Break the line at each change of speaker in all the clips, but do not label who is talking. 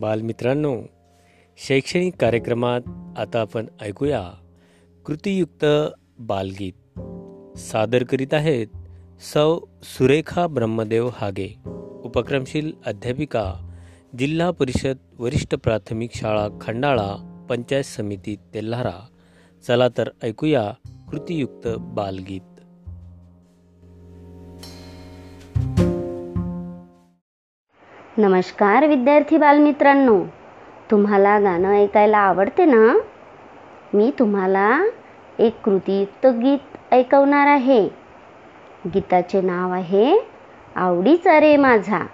बालमित्रांनो शैक्षणिक कार्यक्रमात आता आपण ऐकूया कृतीयुक्त बालगीत. सादर करीत आहेत सौ सुरेखा ब्रह्मदेव हागे उपक्रमशील अध्यापिका जिल्हा परिषद वरिष्ठ प्राथमिक शाळा खंडाळा पंचायत समिती तेल्हारा. चला तर ऐकूया कृतीयुक्त बालगीत.
नमस्कार विद्यार्थी बालमित्रांनो. तुम्हाला गाणं ऐकायला आवडते ना? मी तुम्हाला एक कृतीयुक्त गीत ऐकवणार आहे. गीताचे नाव आहे आवडीचा रे माझा.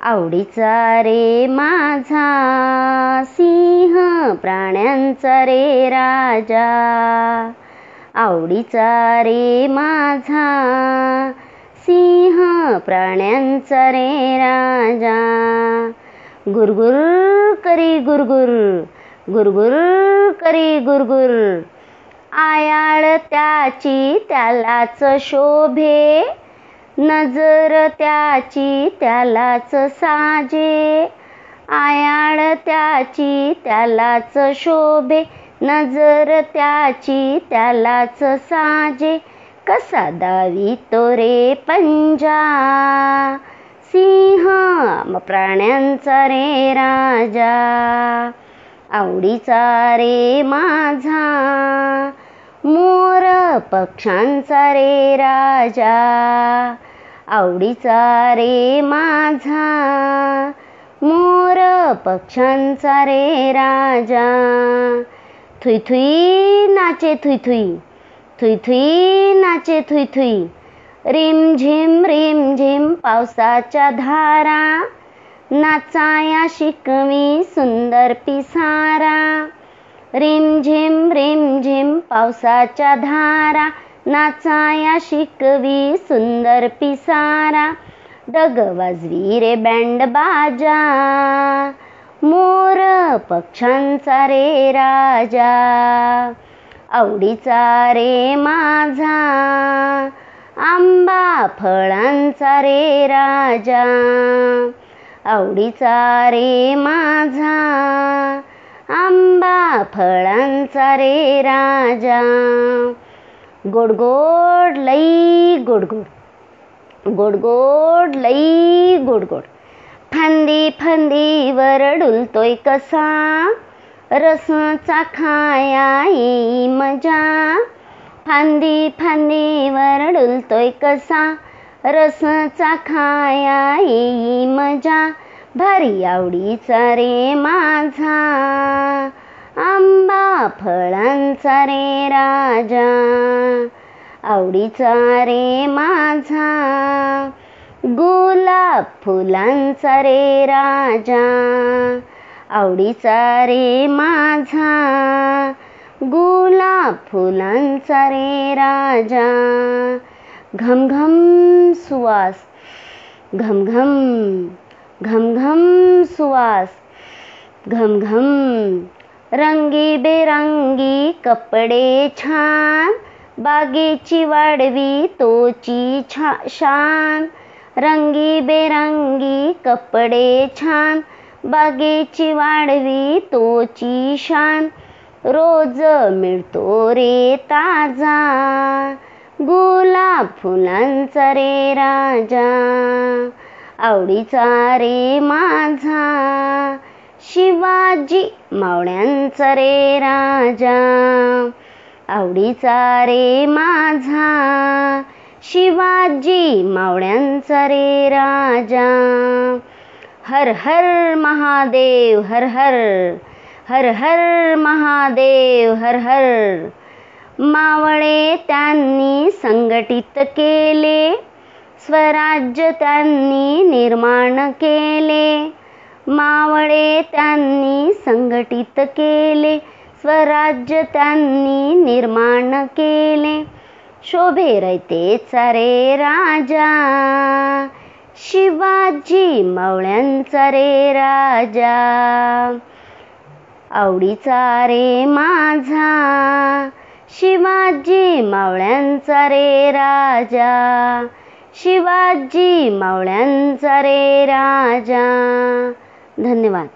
आवडीचा रे माझा सिंह प्राण्यांचा रे राजा. आवडीचा रे माझा सिंह प्राण्यांचा रे राजा. गुरगुर करी गुरगुर गुरगुर करी गुरगुर. आयाळ त्याची त्यालाच शोभे नजर त्याची त्यालाच साजे. आयाळ त्याची त्यालाच शोभे नजर त्याची त्यालाच साजे. कसा दावी तो रे पंजा. सिंह प्राण्यांचा रे राजा. आवडीचा रे माझा. मोर पक्षांचा रे राजा. आवडीचा रे माझा. मोर पक्षांचा रे राजा. थुई थुई नाचे थुई थुई. थुई थुई नाचे थुई थुई. रिम झिम रिम झिम पावसाच्या धारा. नाचाया शिकवी सुंदर पिसारा. रिम झिम रिम झिम पावसाच्या धारा. नाचाया शिकवी सुंदर पिसारा. डग वाजवी रे बँड बाजा. मोर पक्ष्यांचा रे राजा. आवडीचा रे माझा. आंबा फळांचा रे राजा. आवडीचा रे माझा. आंबा फळांचा रे राजा. गोड गोड लई गोड गोड. गोड गोड लई गोड गोड. फांदी फांदीवर डुलतोय कसा? रसचा खाया येई मजा. फांदी फांदीवर डुलतोय कसा? रसचा खाया येई मजा. भारी आवडीचा रे माझा. आंबा फळांचा रे राजा. आवडीचा रे माझा. गुलाब फुलांचा रे राजा. आवडीचा रे माझा गुलाब फुलांचा रे राजा. घमघम सुवास घमघम घमघम सुवास घमघम रंगी बेरंगी कपडे छान बागेची वाढवी तोची छा शान. रंगी बेरंगी कपडे छान बागेची वाढवी तोची शान. रोज मिळतो रे ताजा. गुलाब फुलांचा रे राजा. आवडीचा रे माझा. शिवाजी मावळ्यांचा रे राजा. आवडीचा रे माझा. शिवाजी मावळ्यांचा रे राजा. हर हर महादेव हर हर हर हर महादेव हर हर। मावळे त्यांनी संघटित केले स्वराज्य त्यांनी निर्माण केले. मावळे त्यांनी संघटित केले स्वराज्य त्यांनी निर्माण केले. शोभे रयते रे राजा शिवाजी मवळ्यांचा रे राजा. आवडीचा रे माझा. शिवाजी मावळ्यांचा रे राजा. शिवाजी मावळ्यांचा रे राजा. धन्यवाद.